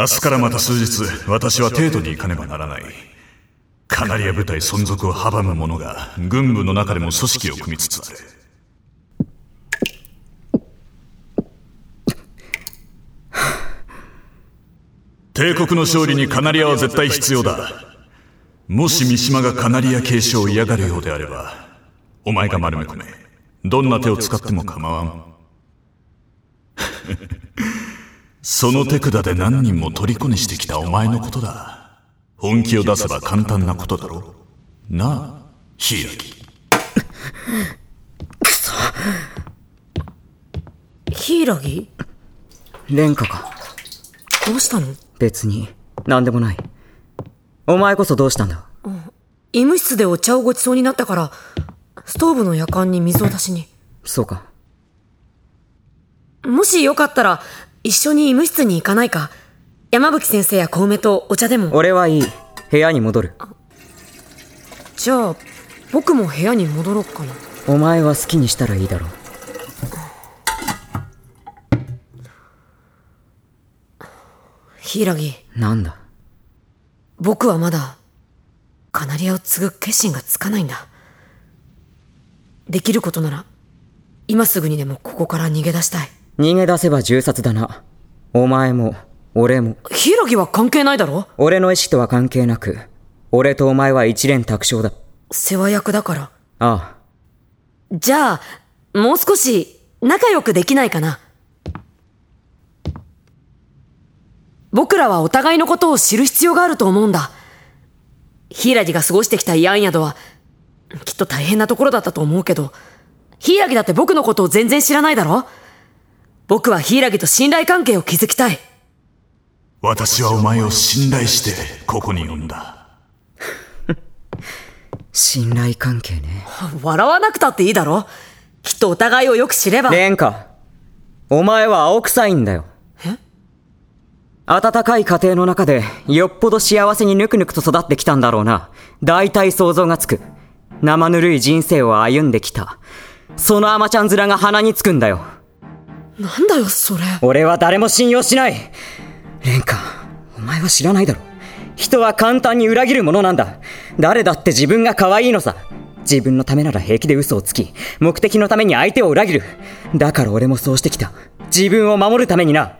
明日からまた数日、私は帝都に行かねばならない。カナリア部隊存続を阻む者が、軍部の中でも組織を組みつつある。帝国の勝利にカナリアは絶対必要だ。もし三島がカナリア継承を嫌がるようであれば、お前が丸め込め。どんな手を使っても構わん。その手札で何人も虜にしてきたお前のことだ。本気を出せば簡単なことだろう。なあ、ヒイラギ。くそ。ヒイラギ蓮華か。どうしたの？別に、何でもない。お前こそどうしたんだ？医務室でお茶をごちそうになったから、ストーブの夜間に水を出しに。そうか。もしよかったら、一緒に医務室に行かないか？山吹先生や小梅とお茶でも。俺はいい。部屋に戻る。じゃあ、僕も部屋に戻ろうかな。お前は好きにしたらいいだろう。柊。なんだ？僕はまだ、カナリアを継ぐ決心がつかないんだ。できることなら、今すぐにでもここから逃げ出したい。逃げ出せば銃殺だな。お前も、俺も。柊は関係ないだろ？俺の意志とは関係なく、俺とお前は一連卓勝だ。世話役だから。ああ。じゃあ、もう少し仲良くできないかな。僕らはお互いのことを知る必要があると思うんだ。ヒイラギが過ごしてきた慰安宿は、きっと大変なところだったと思うけど、ヒイラギだって僕のことを全然知らないだろ？僕はヒイラギと信頼関係を築きたい。私はお前を信頼して、ここに呼んだ。信頼関係ね。笑わなくたっていいだろきっとお互いをよく知れば。蓮華、お前は青臭いんだよ。え？温かい家庭の中で、よっぽど幸せにぬくぬくと育ってきたんだろうな。大体想像がつく。生ぬるい人生を歩んできた。その甘ちゃん面が鼻につくんだよ。なんだよ、それ。俺は誰も信用しない。蓮華、お前は知らないだろ。人は簡単に裏切るものなんだ。誰だって自分が可愛いのさ。自分のためなら平気で嘘をつき、目的のために相手を裏切る。だから俺もそうしてきた。自分を守るためにな。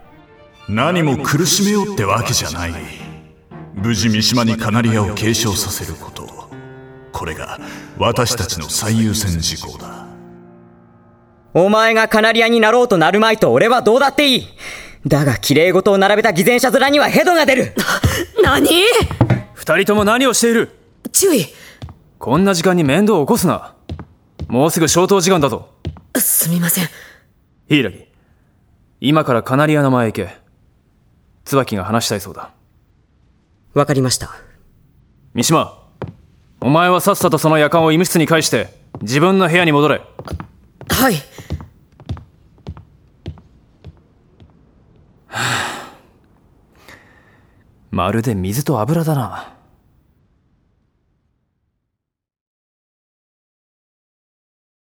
何も苦しめようってわけじゃない無事三島にカナリアを継承させることこれが私たちの最優先事項だお前がカナリアになろうとなるまいと俺はどうだっていい。だが綺麗事を並べた偽善者面にはヘドが出る。何？二人とも何をしている？注意。こんな時間に面倒を起こすな。もうすぐ消灯時間だぞ。すみません。柊今からカナリアの前へ行け。椿が話したいそうだ。わかりました。三島、お前はさっさとその夜間を医務室に返して、自分の部屋に戻れ。はい。まるで水と油だな。